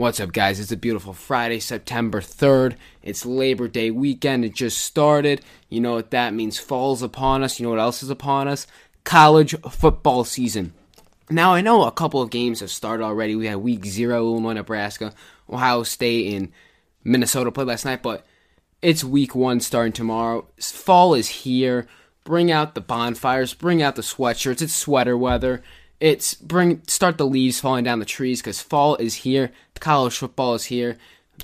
What's up, guys? It's a beautiful Friday, September 3rd. It's Labor Day weekend. It just started. You know what that means? Fall's upon us. You know what else is upon us? College football season. Now, I know a couple of games have started already. We had week zero, Illinois, Nebraska, Ohio State, and Minnesota played last night, but it's week one starting tomorrow. Fall is here. Bring out the bonfires, bring out the sweatshirts. It's sweater weather. It's bring start the leaves falling down the trees because fall is here. College football is here.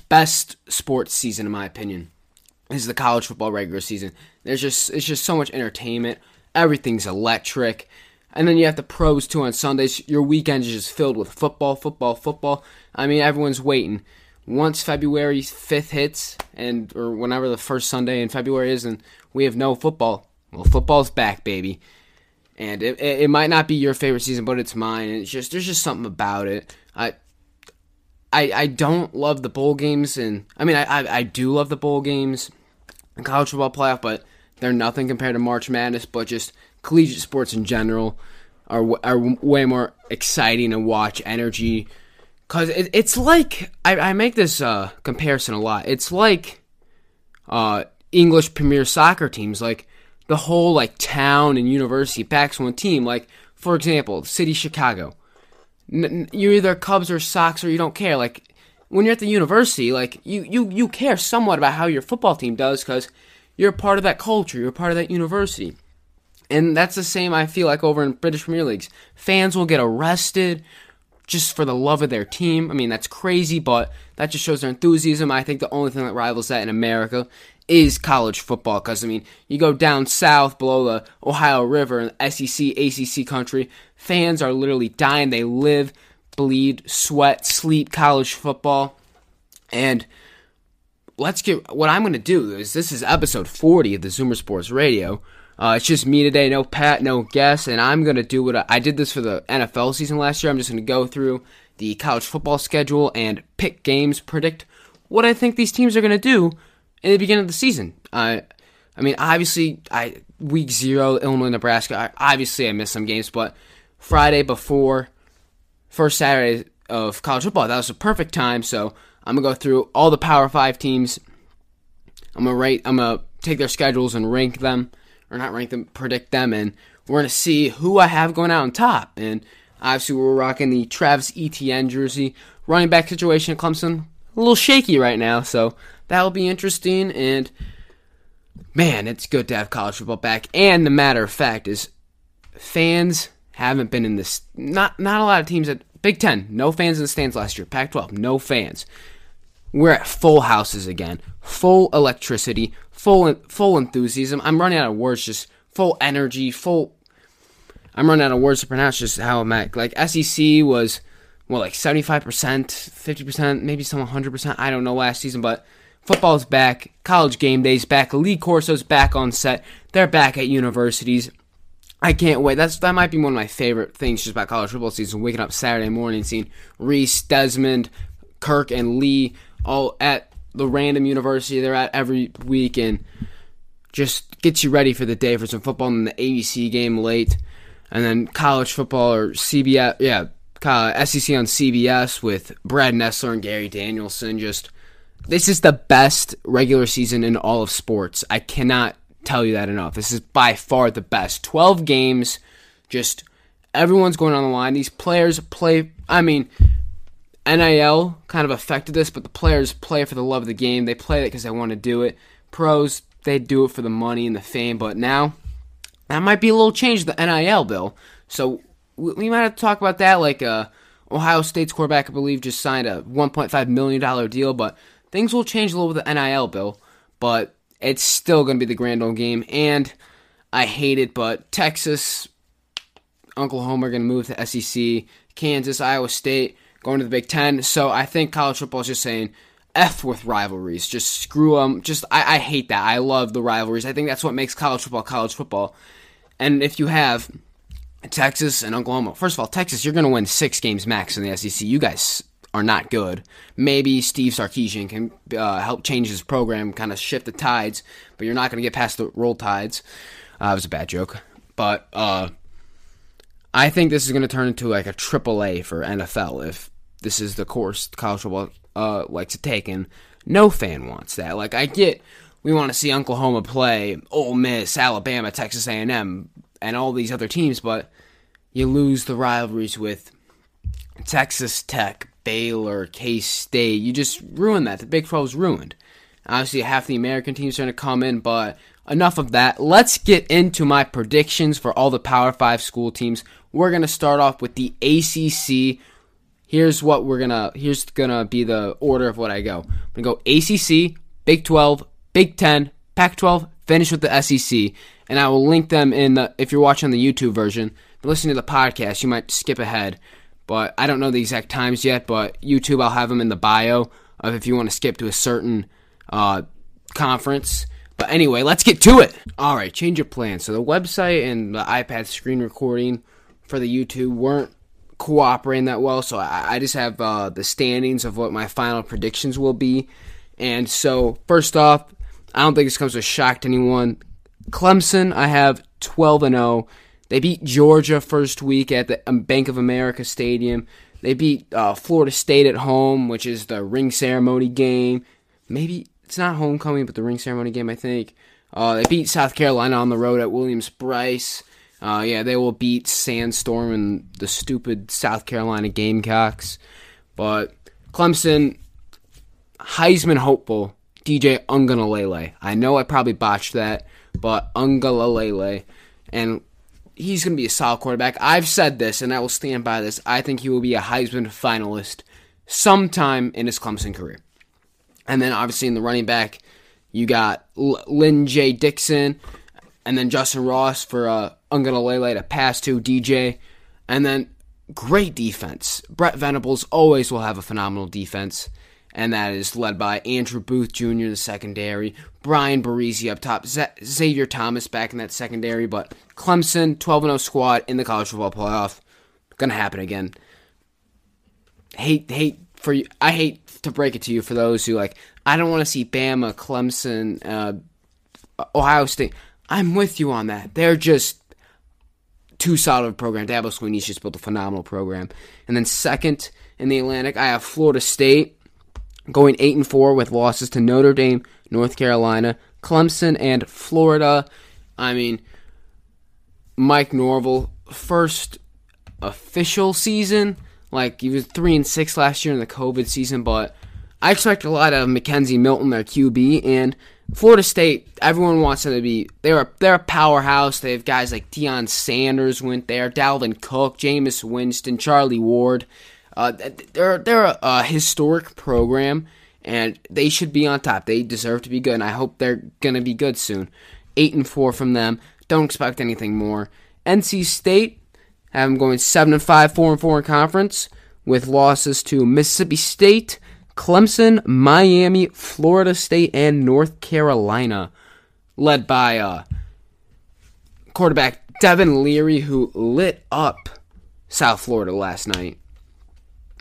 Best sports season in my opinion. Is the college football regular season. There's just it's just so much entertainment. Everything's electric. And then you have the pros too on Sundays. Your weekend is just filled with football, football, football. I mean, everyone's waiting. Once February 5th hits, and or whenever the first Sunday in February is, and we have no football. Well, football's back, baby and it, it might not be your favorite season, but it's mine. And it's just there's just something about it. I I I don't love the bowl games, and I mean I I, I do love the bowl games, and college football playoff, but they're nothing compared to March Madness. But just collegiate sports in general are are way more exciting to watch. Energy, cause it, it's like I, I make this uh, comparison a lot. It's like uh, English Premier Soccer teams, like the whole like town and university backs one team. Like for example, City Chicago. N- you're either Cubs or Sox or you don't care. Like when you're at the university, like you you you care somewhat about how your football team does because you're part of that culture. You're a part of that university. And that's the same I feel like over in British Premier Leagues. Fans will get arrested just for the love of their team. I mean, that's crazy, but that just shows their enthusiasm. I think the only thing that rivals that in America is college football. Because, I mean, you go down south below the Ohio River in SEC, ACC country, fans are literally dying. They live, bleed, sweat, sleep college football. And let's get what I'm going to do is this is episode 40 of the Zoomer Sports Radio. Uh, it's just me today, no Pat, no guest, and I'm going to do what I, I did this for the NFL season last year. I'm just going to go through the college football schedule and pick games, predict what I think these teams are going to do in the beginning of the season. I, I mean, obviously, I week zero, Illinois, Nebraska. I, obviously, I missed some games, but Friday before first Saturday of college football, that was a perfect time. So I'm gonna go through all the Power Five teams. I'm gonna rate. I'm gonna take their schedules and rank them, or not rank them, predict them, and we're gonna see who I have going out on top. And obviously, we're rocking the Travis Etienne jersey. Running back situation at Clemson, a little shaky right now, so that'll be interesting. And man, it's good to have college football back. And the matter of fact is, fans haven't been in this. Not not a lot of teams at Big Ten. No fans in the stands last year. Pac-12, no fans. We're at full houses again. Full electricity. Full full enthusiasm. I'm running out of words. Just full energy. Full. I'm running out of words to pronounce just how I'm at. Like SEC was well, like 75%, 50%, maybe some 100%. I don't know last season, but football's back. College game days back. Lee Corso's back on set. They're back at universities. I can't wait. That's that might be one of my favorite things just about college football season. Waking up Saturday morning, seeing Rece, Desmond, Kirk, and Lee all at the random university they're at every week, and just gets you ready for the day for some football and the ABC game late, and then college football or CBS. Yeah, SEC on CBS with Brad Nessler and Gary Danielson. Just this is the best regular season in all of sports. I cannot tell you that enough. This is by far the best. 12 games, just everyone's going on the line. These players play, I mean, NIL kind of affected this, but the players play for the love of the game. They play it because they want to do it. Pros, they do it for the money and the fame, but now that might be a little change the NIL bill. So we might have to talk about that. Like uh, Ohio State's quarterback, I believe, just signed a 1.5 million dollar deal, but things will change a little with the NIL bill. But it's still going to be the grand old game, and I hate it. But Texas, Oklahoma are going to move to SEC. Kansas, Iowa State going to the Big Ten. So I think college football is just saying. F with rivalries. Just screw them. Just I, I hate that. I love the rivalries. I think that's what makes college football college football. And if you have Texas and Oklahoma. First of all, Texas, you're going to win six games max in the SEC. You guys are not good. Maybe Steve Sarkisian can uh, help change his program, kind of shift the tides, but you're not going to get past the roll tides. Uh, it was a bad joke, but uh, I think this is going to turn into like a triple A for NFL if this is the course college football uh, likes to take, and no fan wants that. Like I get, we want to see Oklahoma play Ole Miss, Alabama, Texas A&M, and all these other teams, but you lose the rivalries with Texas Tech, Baylor, K State. You just ruin that. The Big 12 is ruined. Obviously, half the American teams are going to come in, but enough of that. Let's get into my predictions for all the Power 5 school teams. We're going to start off with the ACC. Here's what we're going to here's going to be the order of what I go. I'm going to go ACC, Big 12, Big 10, Pac 12, finish with the SEC, and I will link them in the if you're watching the YouTube version. You're listening to the podcast, you might skip ahead, but I don't know the exact times yet, but YouTube I'll have them in the bio of if you want to skip to a certain uh, conference. But anyway, let's get to it. All right, change of plans. So the website and the iPad screen recording for the YouTube weren't cooperating that well. So I, I just have uh, the standings of what my final predictions will be. And so first off, I don't think this comes as a shock to anyone. Clemson, I have 12 and 0. They beat Georgia first week at the um, Bank of America Stadium. They beat uh, Florida State at home, which is the ring ceremony game. Maybe it's not homecoming, but the ring ceremony game, I think. Uh, they beat South Carolina on the road at Williams-Brice. Uh, yeah, they will beat Sandstorm and the stupid South Carolina Gamecocks. But Clemson, Heisman hopeful, DJ Uiagalelei. I know I probably botched that, but Uiagalelei. And he's going to be a solid quarterback. I've said this, and I will stand by this. I think he will be a Heisman finalist sometime in his Clemson career. And then obviously in the running back, you got L- Lyn-J Dixon, and then Justin Ross for uh, going to lay light a pass to DJ, and then great defense. Brent Venables always will have a phenomenal defense, and that is led by Andrew Booth Jr. in the secondary, Bryan Bresee up top, Xavier Thomas back in that secondary, but Clemson 12 0 squad in the college football playoff. Gonna happen again. Hate hate for you. I hate to break it to you for those who like. I don't want to see Bama, Clemson, uh, Ohio State. I'm with you on that. They're just too solid of program. Dabo Swinney's just built a phenomenal program. And then second in the Atlantic, I have Florida State going eight and four with losses to Notre Dame, North Carolina, Clemson, and Florida. I mean, Mike Norvell first official season like he was three and six last year in the COVID season, but I expect a lot of McKenzie Milton, their QB, and Florida State. Everyone wants them to be. They're they're a powerhouse. They have guys like Deion Sanders went there, Dalvin Cook, Jameis Winston, Charlie Ward. Uh, they're they're a, historic program, and they should be on top. They deserve to be good, and I hope they're gonna be good soon. Eight and four from them. Don't expect anything more. NC State have them going 7 and 5, 4 and 4 in conference with losses to Mississippi State, Clemson, Miami, Florida State, and North Carolina, led by uh, quarterback Devin Leary, who lit up South Florida last night.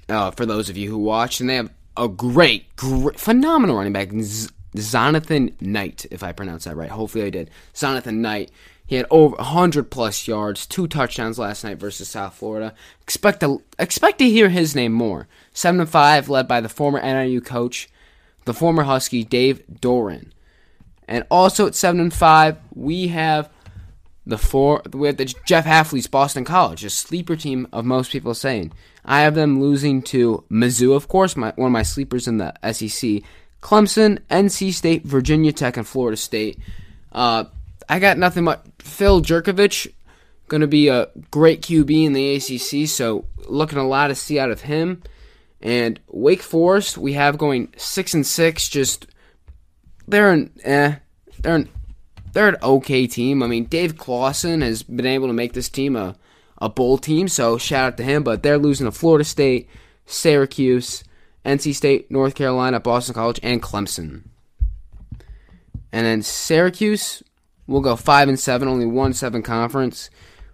Uh, for those of you who watched, and they have a great, great, phenomenal running back, Z- Zonovan Knight, if I pronounce that right. Hopefully I did. Zonovan Knight he had over 100 plus yards, two touchdowns last night versus South Florida. Expect to expect to hear his name more. 7 and 5 led by the former NIU coach, the former Husky Dave Doeren. And also at 7 and 5, we have the four have the Jeff Hafley's Boston College, a sleeper team of most people saying. I have them losing to Mizzou, of course, my, one of my sleepers in the SEC. Clemson, NC State, Virginia Tech, and Florida State. Uh, I got nothing but Phil Jurkovec, going to be a great QB in the ACC, so looking a lot to see out of him. And Wake Forest, we have going six and six. Just they're an eh, they're an they're an okay team. I mean, Dave Clawson has been able to make this team a a bowl team, so shout out to him. But they're losing to Florida State, Syracuse, NC State, North Carolina, Boston College, and Clemson. And then Syracuse, We'll go five and seven, only one seven conference,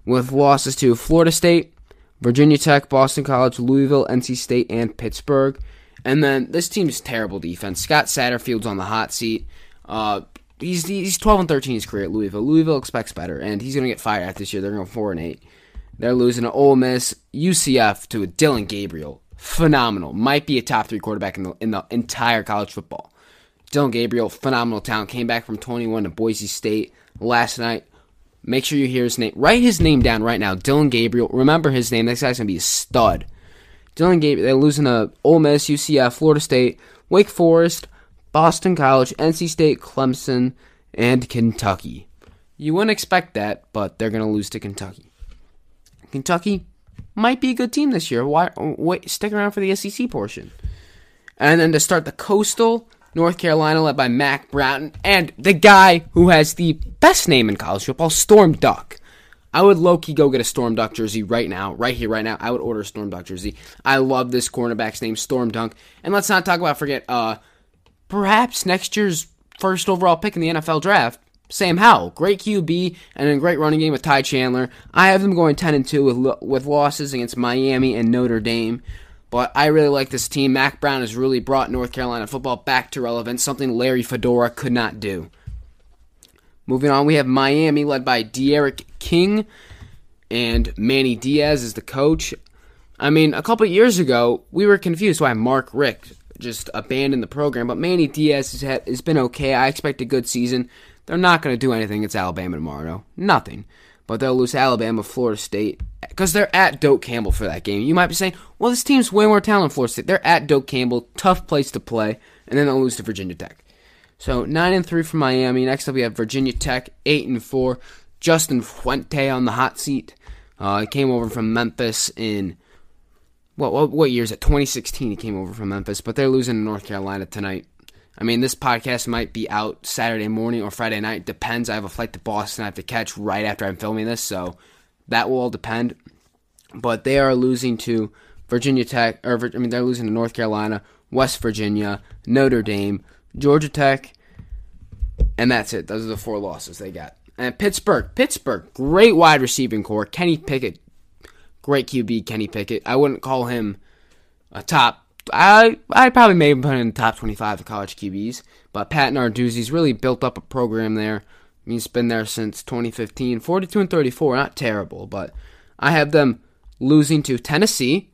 with losses to Florida State, Virginia Tech, Boston College, Louisville, NC State, and Pittsburgh. And then this team's terrible defense. Scott Satterfield's on the hot seat. Uh, he's he's 12 and 13 his career at Louisville. Louisville expects better, and he's going to get fired this year. They're going to four and eight. They're losing to Ole Miss, UCF to Dillon Gabriel, phenomenal. Might be a top three quarterback in the in the entire college football. Dillon Gabriel, phenomenal talent. Came back from 21 to Boise State last night. Make sure you hear his name. Write his name down right now. Dillon Gabriel. Remember his name. This guy's gonna be a stud. Dillon Gabriel. They're losing to Ole Miss, UCF, Florida State, Wake Forest, Boston College, NC State, Clemson, and Kentucky. You wouldn't expect that, but they're gonna lose to Kentucky. Kentucky might be a good team this year. Why? Wait, stick around for the SEC portion. And then to start the Coastal, North Carolina, led by Mack Brown, and the guy who has the best name in college football, Storm Duck. I would low key go get a Storm Duck jersey right now, right here, right now. I would order a Storm Duck jersey. I love this cornerback's name, Storm Dunk. And let's not talk about forget, uh, perhaps next year's first overall pick in the NFL draft, Sam Howell, great QB and a great running game with Ty Chandler. I have them going 10 and 2 with with losses against Miami and Notre Dame. But I really like this team. Mack Brown has really brought North Carolina football back to relevance, something Larry Fedora could not do. Moving on, we have Miami led by D'Eriq King and Manny Diaz is the coach. I mean, a couple years ago, we were confused why Mark Richt just abandon the program, but Manny Diaz has, had, has been okay. I expect a good season. They're not going to do anything against Alabama tomorrow. No. Nothing. But they'll lose Alabama, Florida State, because they're at Doak Campbell for that game. You might be saying, well, this team's way more talented Florida State. They're at Doak Campbell, tough place to play, and then they'll lose to Virginia Tech. So nine and three for Miami. Next up, we have Virginia Tech, eight and four. Justin Fuente on the hot seat. Uh, he came over from Memphis in what, what what year is it? 2016. He came over from Memphis, but they're losing to North Carolina tonight. I mean, this podcast might be out Saturday morning or Friday night. Depends. I have a flight to Boston I have to catch right after I'm filming this, so that will all depend. But they are losing to Virginia Tech, or I mean, they're losing to North Carolina, West Virginia, Notre Dame, Georgia Tech, and that's it. Those are the four losses they got. And Pittsburgh, Pittsburgh, great wide receiving core. Kenny Pickett, great QB. Kenny Pickett. I wouldn't call him a top I I probably may put in the top 25 of college QBs, but Pat Narduzzi's really built up a program there. He's been there since 2015, 42 and 34, not terrible, but I have them losing to Tennessee.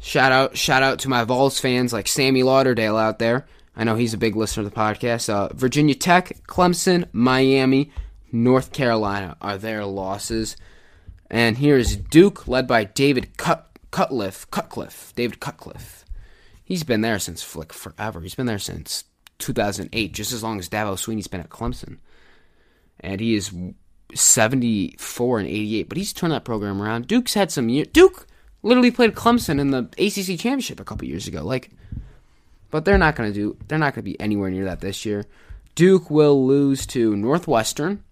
Shout out shout out to my Vols fans like Sammy Lauderdale out there. I know he's a big listener to the podcast. Uh, Virginia Tech, Clemson, Miami, North Carolina are their losses. And here's Duke, led by David Cut- Cutcliffe. Cutcliffe. David Cutcliffe. He's been there since Flick forever. He's been there since 2008, just as long as Dabo Swinney's been at Clemson. And he is 74 and 88, but he's turned that program around. Duke's had some year. Duke literally played Clemson in the ACC championship a couple years ago. Like, but they're not going to do. They're not going to be anywhere near that this year. Duke will lose to Northwestern,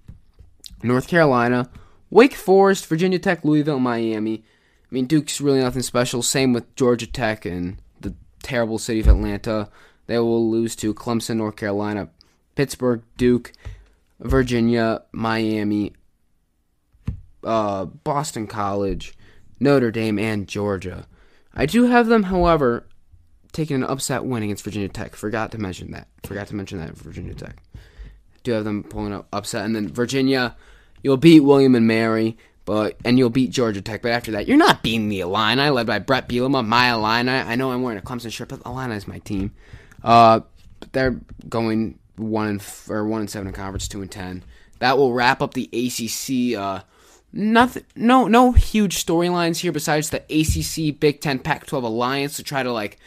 North Carolina, Wake Forest, Virginia Tech, Louisville, Miami. I mean, Duke's really nothing special. Same with Georgia Tech and the terrible city of Atlanta. They will lose to Clemson, North Carolina, Pittsburgh, Duke, Virginia, Miami, uh, Boston College, Notre Dame, and Georgia. I do have them, however, taking an upset win against Virginia Tech. Forgot to mention that. Forgot to mention that Virginia Tech. Do have them pulling up upset, and then Virginia, you'll beat William and Mary. But and you'll beat Georgia Tech. But after that, you're not beating the Illini, led by Bret Bielema, my Illini. I know I'm wearing a Clemson shirt, but Illini is my team. Uh, they're going one and f- or one and seven in conference, two and ten. That will wrap up the ACC. Uh, nothing, no, no huge storylines here besides the ACC, Big Ten, Pac-12 alliance to try to like,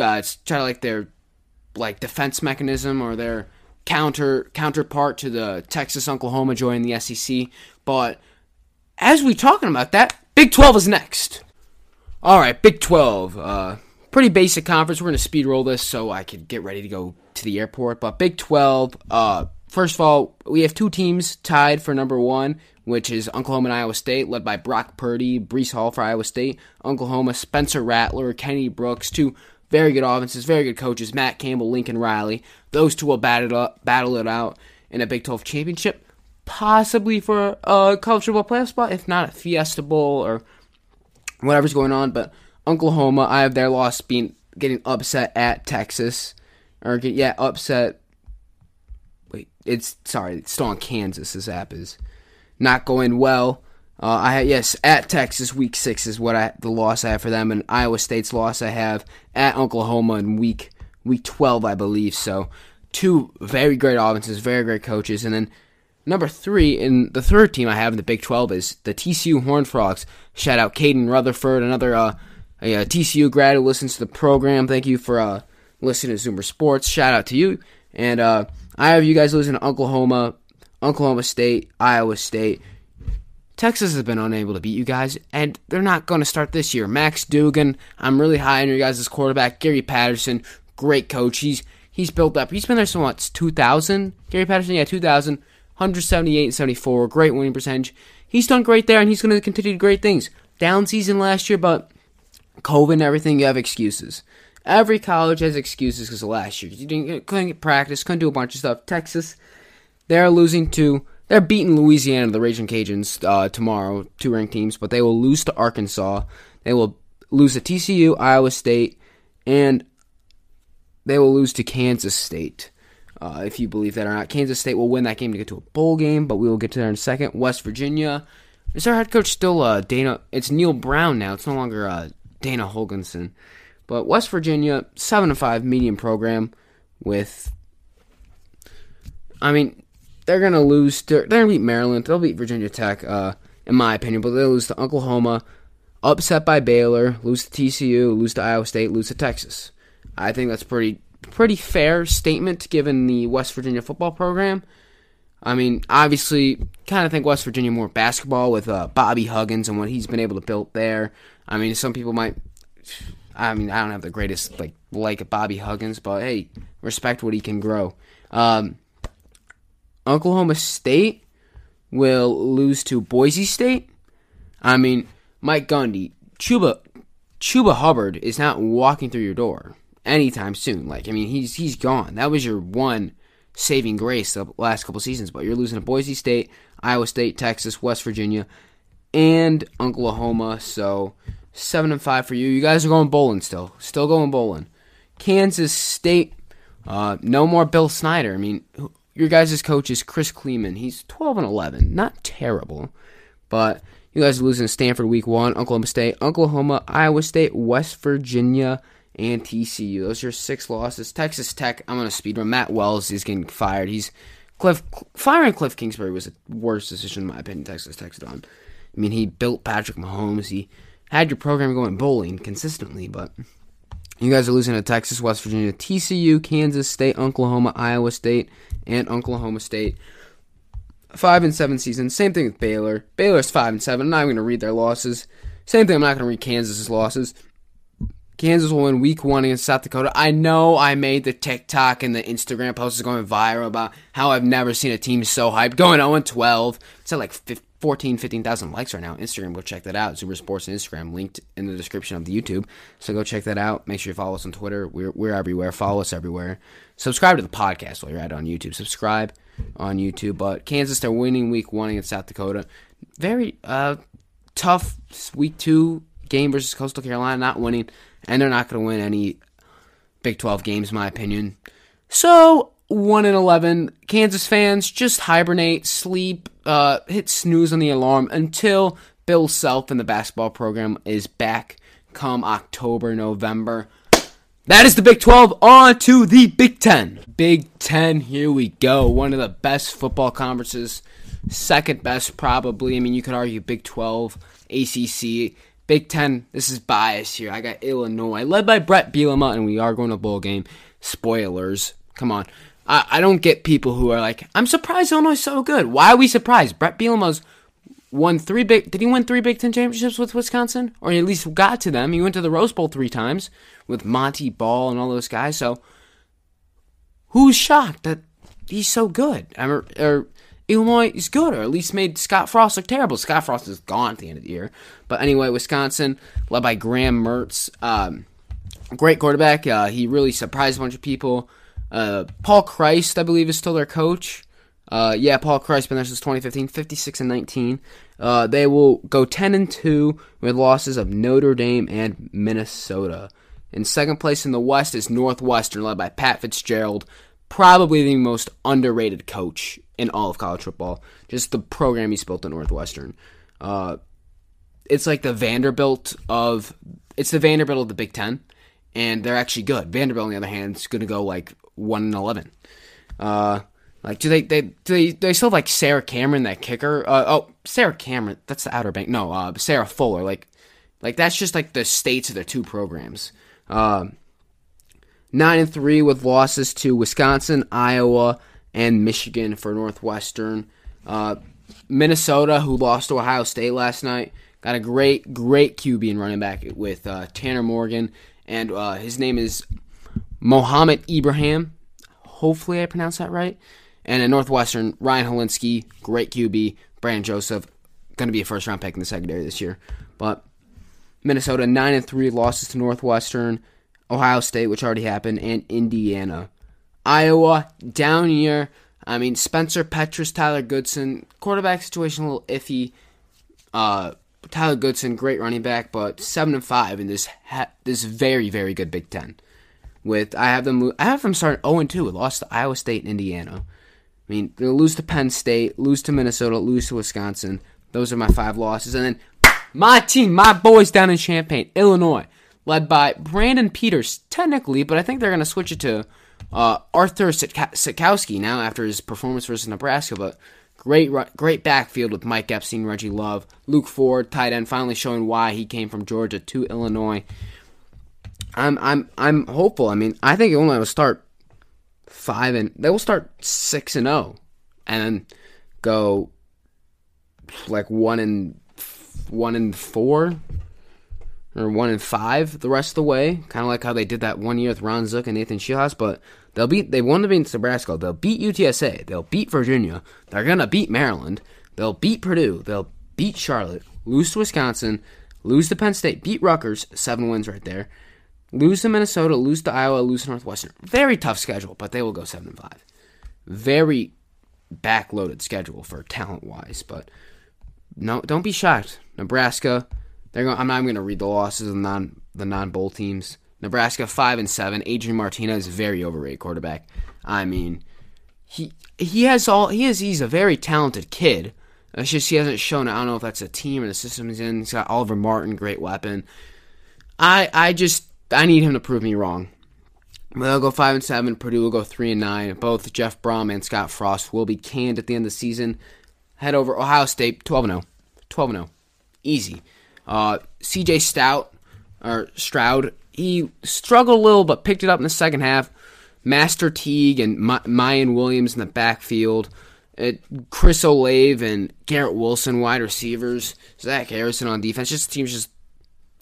uh, try to like their like defense mechanism or their counter counterpart to the Texas Oklahoma joining the SEC, but as we talking about that, Big 12 is next. All right, Big 12. Uh, pretty basic conference. We're going to speed roll this so I could get ready to go to the airport. But Big 12, uh, first of all, we have two teams tied for number one, which is Oklahoma and Iowa State, led by Brock Purdy, Breece Hall for Iowa State. Oklahoma, Spencer Rattler, Kenny Brooks, two very good offenses, very good coaches, Matt Campbell, Lincoln Riley. Those two will battle it, up, battle it out in a Big 12 championship possibly for a college football playoff spot, if not a Fiesta Bowl or whatever's going on. But Oklahoma, I have their loss being getting upset at Texas, or get yeah upset. Wait, it's sorry, it's still on Kansas. This app is not going well. Uh, I yes at Texas week six is what I the loss I have for them, and Iowa State's loss I have at Oklahoma in week week twelve, I believe. So two very great offenses, very great coaches, and then number three in the third team I have in the Big Twelve is the TCU Horned Frogs. Shout out Caden Rutherford, another uh, a, a, TCU grad who listens to the program. Thank you for uh, listening to Zoomer Sports. Shout out to you, and uh, I have you guys losing to Oklahoma, Oklahoma State, Iowa State. Texas has been unable to beat you guys, and they're not going to start this year. Max Duggan, I'm really high on your guys' quarterback. Gary Patterson, great coach. He's he's built up. He's been there since what, 2000? Gary Patterson, yeah, 2000. 178 and 74, great winning percentage. He's done great there, and he's going to continue great things. Down season last year, but COVID and everything, you have excuses. Every college has excuses because last year. You didn't couldn't get practice, couldn't do a bunch of stuff. Texas, they're losing to they're beating Louisiana, the Raging Cajuns, uh, tomorrow, two ranked teams, but they will lose to Arkansas. They will lose to TCU, Iowa State, and they will lose to Kansas State. Uh, if you believe that or not, Kansas State will win that game to get to a bowl game, but we will get to that in a second. West Virginia is our head coach still uh, Dana? It's Neal Brown now. It's no longer uh, Dana Holgorsen. But West Virginia, seven to five medium program with. I mean, they're gonna lose. To, they're gonna beat Maryland. They'll beat Virginia Tech, uh, in my opinion. But they'll lose to Oklahoma, upset by Baylor, lose to TCU, lose to Iowa State, lose to Texas. I think that's pretty pretty fair statement given the West Virginia football program. I mean, obviously, kind of think West Virginia more basketball with uh, Bobby Huggins and what he's been able to build there. I mean, some people might. I mean, I don't have the greatest like like Bobby Huggins, but hey, respect what he can grow. Um, Oklahoma State will lose to Boise State. I mean, Mike Gundy, Chuba, Chuba Hubbard is not walking through your door anytime soon. Like, I mean, he's he's gone. That was your one saving grace the last couple seasons. But you're losing to Boise State, Iowa State, Texas, West Virginia, and Oklahoma. So seven and five for you. You guys are going bowling still. Still going bowling. Kansas State. Uh, no more Bill Snyder. I mean, your guys' coach is Chris Klieman. He's 12 and 11. Not terrible. But you guys are losing to Stanford week one, Oklahoma State, Oklahoma, Iowa State, West Virginia, and TCU. Those are six losses. Texas Tech, I'm on a speed run. Matt Wells is getting fired. He's Cliff firing Cliff Kingsbury was the worst decision in my opinion. Texas Tech's done. I mean, he built Patrick Mahomes. He had your program going bowling consistently, but you guys are losing to Texas, West Virginia, TCU, Kansas State, Oklahoma, Iowa State, and Oklahoma State. Five and seven season. Same thing with Baylor. Baylor's five and seven. I'm not going to read their losses. Same thing. I'm not going to read Kansas's losses. Kansas will win week one against South Dakota. I know I made the TikTok and the Instagram posts going viral about how I've never seen a team so hyped. Going 0 12. It's at like 14, 15,000 likes right now. Instagram, go check that out. Zoomer Sports Instagram, linked in the description of the YouTube. So go check that out. Make sure you follow us on Twitter. We're, we're everywhere. Follow us everywhere. Subscribe to the podcast while you're at it on YouTube. Subscribe on YouTube. But Kansas, they're winning week one against South Dakota. Very uh, tough week two game versus Coastal Carolina, not winning and they're not going to win any Big 12 games, in my opinion. So, 1 in 11. Kansas fans, just hibernate, sleep, uh, hit snooze on the alarm until Bill Self and the basketball program is back come October, November. That is the Big 12. On to the Big 10. Big 10, here we go. One of the best football conferences. Second best, probably. I mean, you could argue Big 12, ACC. Big Ten, this is bias here. I got Illinois, led by Bret Bielema, and we are going to bowl game. Spoilers. Come on. I, I don't get people who are like, I'm surprised Illinois is so good. Why are we surprised? Bret Bielema's won three big. Did he win three Big Ten championships with Wisconsin, or at least got to them? He went to the Rose Bowl three times with Montee Ball and all those guys. So, who's shocked that he's so good? Or Illinois is good, or at least made Scott Frost look terrible. Scott Frost is gone at the end of the year. But anyway, Wisconsin, led by Graham Mertz, um, great quarterback. Uh, he really surprised a bunch of people. Uh, Paul Chryst, I believe, is still their coach. Uh, yeah, Paul Chryst been there since 2015, 56 and 19. Uh, they will go 10 and 2 with losses of Notre Dame and Minnesota. In second place in the West is Northwestern, led by Pat Fitzgerald, probably the most underrated coach in all of college football. Just the program he's built at Northwestern. Uh, it's like the Vanderbilt of it's the Vanderbilt of the Big Ten, and they're actually good. Vanderbilt, on the other hand, is going to go like one and eleven. Uh, like, do they they do they, they still have like Sarah Cameron, that kicker? Uh, oh, Sarah Cameron, that's the Outer Bank. No, uh, Sarah Fuller. Like, like that's just like the states of their two programs. Um, nine and three with losses to Wisconsin, Iowa, and Michigan for Northwestern. Uh, Minnesota, who lost to Ohio State last night, got a great, great QB and running back with uh, Tanner Morgan, and uh, his name is Mohamed Ibrahim. Hopefully, I pronounced that right. And at Northwestern, Ryan Hilinski, great QB. Brandon Joseph, going to be a first round pick in the secondary this year. But Minnesota nine and three losses to Northwestern, Ohio State, which already happened, and Indiana. Iowa down year. I mean Spencer Petras, Tyler Goodson, quarterback situation a little iffy. Uh, Tyler Goodson, great running back, but seven and five in this ha- this very very good Big Ten. With I have them I have them starting zero and two, lost to Iowa State and Indiana. I mean, they'll lose to Penn State, lose to Minnesota, lose to Wisconsin. Those are my five losses, and then my team, my boys down in Champaign, Illinois, led by Brandon Peters, technically, but I think they're going to switch it to uh, Artur Sitkowski now after his performance versus Nebraska. But great, great backfield with Mike Epstein, Reggie Love, Luke Ford, tight end, finally showing why he came from Georgia to Illinois. I'm, I'm, I'm hopeful. I mean, I think Illinois will start five and they will start six and zero, oh, and go like one and one and four or one and five the rest of the way. Kind of like how they did that one year with Ron Zook and Nathan Shields. But they'll beat. They won to beat Nebraska. They'll beat UTSA. They'll beat Virginia. They're gonna beat Maryland. They'll beat Purdue. They'll beat Charlotte. Lose to Wisconsin. Lose to Penn State. Beat Rutgers. Seven wins right there. Lose to Minnesota. Lose to Iowa. Lose to Northwestern. Very tough schedule, but they will go seven and five. Very backloaded schedule for talent wise, but no, don't be shocked. Nebraska, they're going. I'm not even going to read the losses of the non the non bowl teams. Nebraska five and seven. Adrian Martinez very overrated quarterback. I mean, he he has all he is. He's a very talented kid. It's just he hasn't shown. I don't know if that's a team or the system he's in. He's got Oliver Martin, great weapon. I I just I need him to prove me wrong. They'll go five and seven. Purdue will go three and nine. Both Jeff Brohm and Scott Frost will be canned at the end of the season. Head over Ohio State, 12 0. 12 0. Easy. Uh, CJ Stout, or Stroud, he struggled a little but picked it up in the second half. Master Teague and My- Miyan Williams in the backfield. It, Chris Olave and Garrett Wilson, wide receivers. Zach Harrison on defense. Just the team's just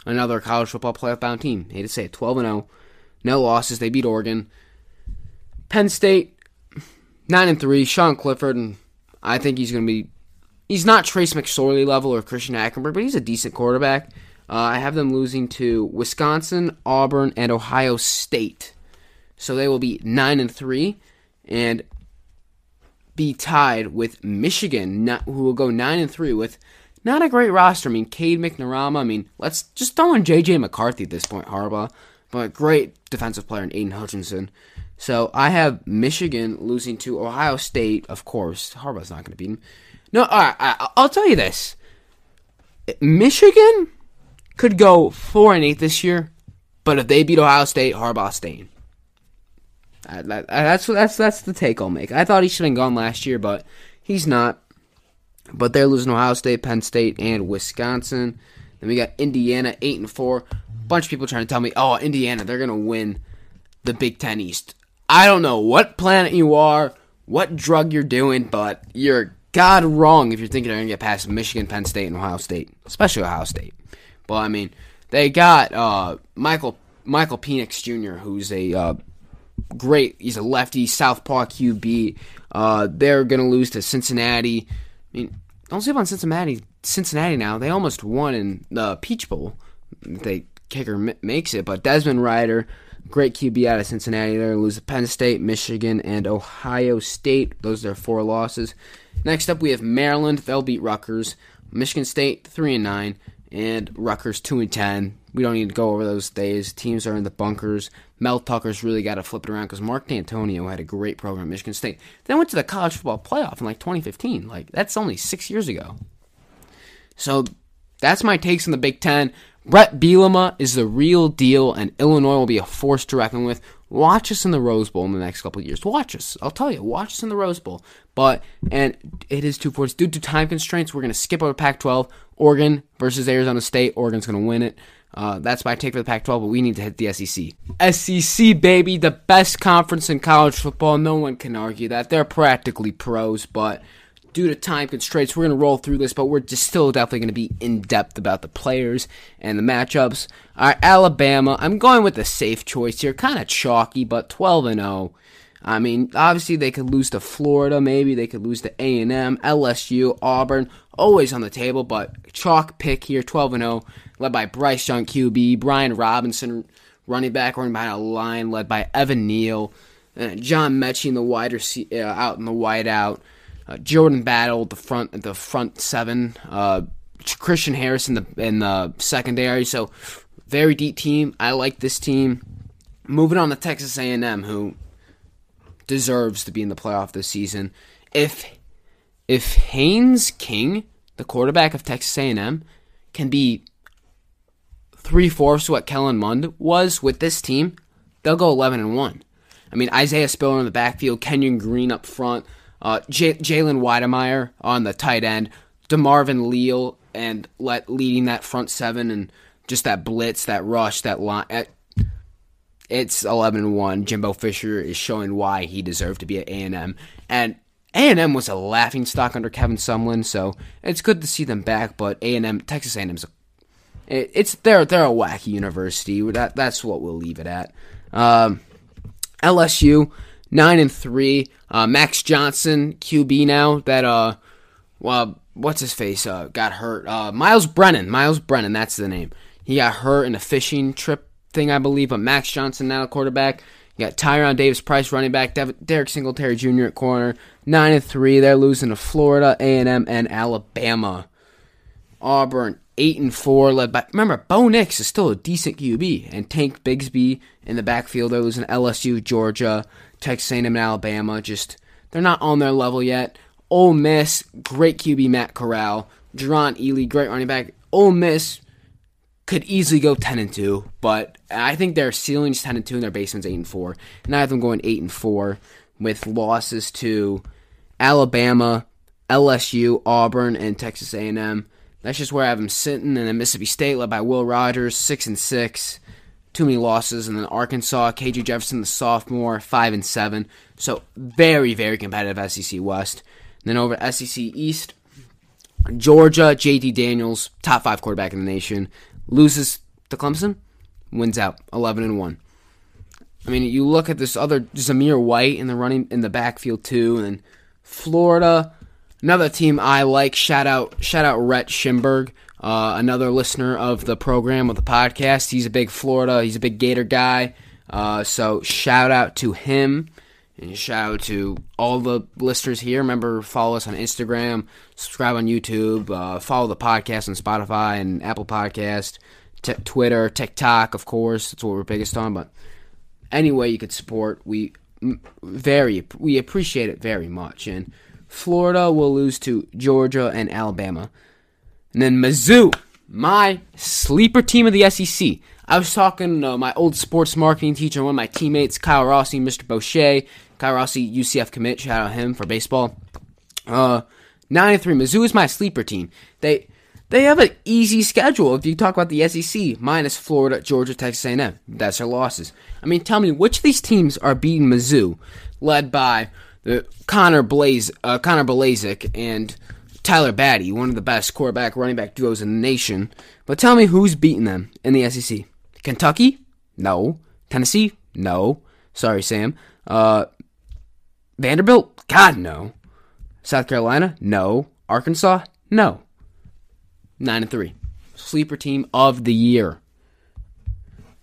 another college football playoff bound team. Hate to say it. 12 0. No losses. They beat Oregon. Penn State, 9 and 3. Sean Clifford and I think he's going to be. He's not Trace McSorley level or Christian Hackenberg, but he's a decent quarterback. Uh, I have them losing to Wisconsin, Auburn, and Ohio State, so they will be nine and three, and be tied with Michigan, not, who will go nine and three with not a great roster. I mean, Cade McNamara. I mean, let's just throw in J.J. McCarthy at this point, Harbaugh, but great defensive player in Aidan Hutchinson. So I have Michigan losing to Ohio State. Of course, Harbaugh's not going to beat them. No, all right, I, I'll tell you this: Michigan could go four and eight this year, but if they beat Ohio State, Harbaugh's staying. That, that's that's that's the take I'll make. I thought he should have gone last year, but he's not. But they're losing Ohio State, Penn State, and Wisconsin. Then we got Indiana eight and four. Bunch of people trying to tell me, oh, Indiana, they're gonna win the Big Ten East. I don't know what planet you are, what drug you're doing, but you're god wrong if you're thinking they're gonna get past Michigan, Penn State, and Ohio State, especially Ohio State. But I mean, they got uh, Michael Michael Penix Jr., who's a uh, great. He's a lefty, southpaw QB. Uh, they're gonna lose to Cincinnati. I mean, don't sleep on Cincinnati. Cincinnati now. They almost won in the Peach Bowl. They kicker makes it, but Desmond Ridder, Great QB out of Cincinnati. They're going to lose to Penn State, Michigan, and Ohio State. Those are their four losses. Next up, we have Maryland. They'll beat Rutgers. Michigan State, 3 and 9. And Rutgers, 2 and 10. We don't need to go over those days. Teams are in the bunkers. Mel Tucker's really got to flip it around because Mark Dantonio had a great program at Michigan State. Then went to the college football playoff in like 2015. Like, that's only six years ago. So that's my takes on the Big Ten. Bret Bielema is the real deal, and Illinois will be a force to reckon with. Watch us in the Rose Bowl in the next couple years. Watch us. I'll tell you. Watch us in the Rose Bowl. But and it is two fours due to time constraints. We're to skip over Pac-12. Oregon versus Arizona State. Oregon's to win it. Uh, that's my take for the Pac-12, but we need to hit the SEC. SEC, baby, the best conference in college football. No one can argue that. They're practically pros, but due to time constraints, we're going to roll through this, but we're just still definitely going to be in depth about the players and the matchups. All right, Alabama. I'm going with a safe choice here. Kind of chalky, but 12 and 0. I mean, obviously they could lose to Florida, maybe they could lose to A&M, LSU, Auburn, always on the table, but chalk pick here, 12 and 0, led by Bryce Young QB, Brian Robinson running back, running behind a line led by Evan Neal, John Metchie in the wide uh, out in the wide out, uh, Jordan Battle the front the front seven, uh, Christian Harris in the in the secondary. So very deep team. I like this team. Moving on to Texas A&M, who deserves to be in the playoff this season. If if Haynes King, the quarterback of Texas A&M, can be three fourths what Kellen Mond was with this team, they'll go eleven and one. I mean Isaiah Spiller in the backfield, Kenyon Green up front, uh, J- Jalen Wydermyer on the tight end, DeMarvin Leal, and let leading that front seven and just that blitz, that rush, that line. It's 11-1. Jimbo Fisher is showing why he deserved to be at A&M. And A&M was a laughing stock under Kevin Sumlin, so it's good to see them back, but A&M Texas A&M's a, it's they're they're a wacky university. That that's what we'll leave it at. Um, LSU nine and three. Uh, Max Johnson QB now that uh, well, what's his face uh got hurt. Uh, Myles Brennan. Myles Brennan. That's the name. He got hurt in a fishing trip thing, I believe. But Max Johnson now quarterback. You got Tyrion Davis Price running back. Derek Singletary Jr. at corner. Nine and three. They're losing to Florida, A and M, and Alabama. Auburn eight and four, led by remember Bo Nix is still a decent QB, and Tank Bigsby in the backfield. They're losing LSU, Georgia, Texas A&M, and Alabama. Just they're not on their level yet. Ole Miss, great QB Matt Corral, Jerrion Ealy, great running back. Ole Miss could easily go ten and two, but I think their ceiling's ten and two and their basement's eight and four. And I have them going eight and four with losses to Alabama, LSU, Auburn, and Texas A&M. That's just where I have them sitting. And then Mississippi State, led by Will Rogers, six and six, too many losses. And then Arkansas, KJ Jefferson, the sophomore, five and seven. So very, very competitive SEC West. And then over SEC East, Georgia, JT Daniels, top five quarterback in the nation, loses to Clemson, wins out, eleven and one. I mean, you look at this other Zamir White in the running in the backfield too, and Florida Another team I like. Shout out, shout out, Rhett Schimberg, uh, another listener of the program of the podcast. He's a big Florida. He's a big Gator guy. Uh, so shout out to him, and shout out to all the listeners here. Remember, follow us on Instagram, subscribe on YouTube, uh, follow the podcast on Spotify and Apple Podcast, t- Twitter, TikTok, of course. That's what we're biggest on. But anyway, you could support. We very we appreciate it very much and. Florida will lose to Georgia and Alabama. And then Mizzou, my sleeper team of the SEC. I was talking to my old sports marketing teacher, one of my teammates, Kyle Rossi, Mr. Boucher. Kyle Rossi, UCF commit. Shout out him for baseball. Uh, 9-3. Mizzou is my sleeper team. They they have an easy schedule. If you talk about the SEC, minus Florida, Georgia, Texas A&M, that's their losses. I mean, tell me which of these teams are beating Mizzou, led by the Connor Blaze, uh, Connor Blazek and Tyler Badie, one of the best quarterback running back duos in the nation. But tell me who's beating them in the SEC? Kentucky? No. Tennessee? No. Sorry, Sam. Uh, Vanderbilt? God, no. South Carolina? No. Arkansas? No. Nine and three. Sleeper team of the year.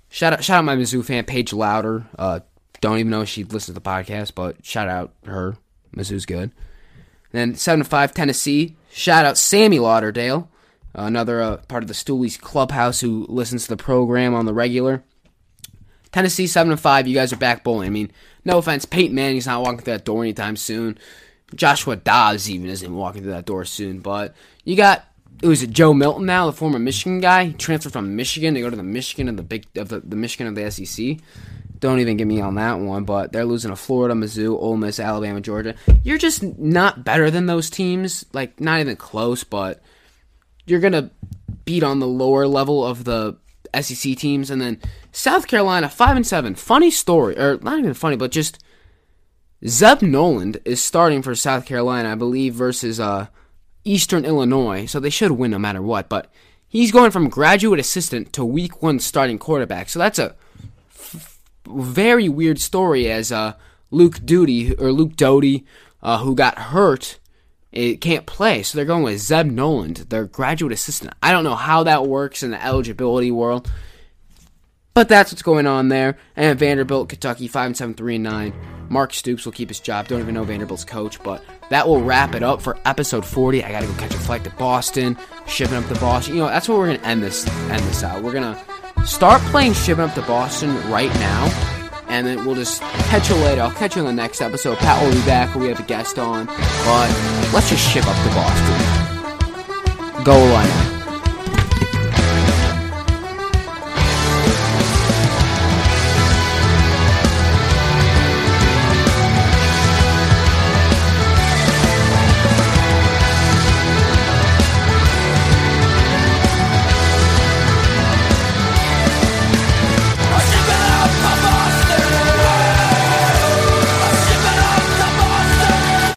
Shout out, shout out my Mizzou fan, Paige Louder. Uh, don't even know if she listens to the podcast, but shout out her. Mizzou's good. Then 7 5 Tennessee. Shout out Sammy Lauderdale, another uh, part of the Stoolies Clubhouse who listens to the program on the regular. Tennessee 7 5. You guys are back bowling. I mean, no offense. Peyton Manning's not walking through that door anytime soon. Joshua Dobbs even isn't walking through that door soon. But you got it was Joe Milton now, the former Michigan guy. He transferred from Michigan to go to the Michigan of the big of the, the Michigan of the SEC. Don't even get me on that one, but they're losing to Florida, Mizzou, Ole Miss, Alabama, Georgia. You're just not better than those teams, like not even close, but you're gonna beat on the lower level of the SEC teams, and then South Carolina five and seven. Funny story, or not even funny, but just Zeb Noland is starting for South Carolina, I believe, versus uh, Eastern Illinois, so they should win no matter what. But he's going from graduate assistant to week one starting quarterback, so that's a very weird story as uh, Luke Doty or Luke Doty, uh, who got hurt, it can't play. So they're going with Zeb Noland, their graduate assistant. I don't know how that works in the eligibility world, but that's what's going on there. And Vanderbilt, Kentucky, five and seven, three and nine. Mark Stoops will keep his job. Don't even know Vanderbilt's coach, but that will wrap it up for episode 40. I gotta go catch a flight to Boston, shipping up to Boston. You know, that's where we're gonna end this end this out. We're gonna Start playing Shipping Up to Boston right now, and then we'll just catch you later. I'll catch you in the next episode. Pat will be back, we have a guest on, but let's just ship up to Boston. Go line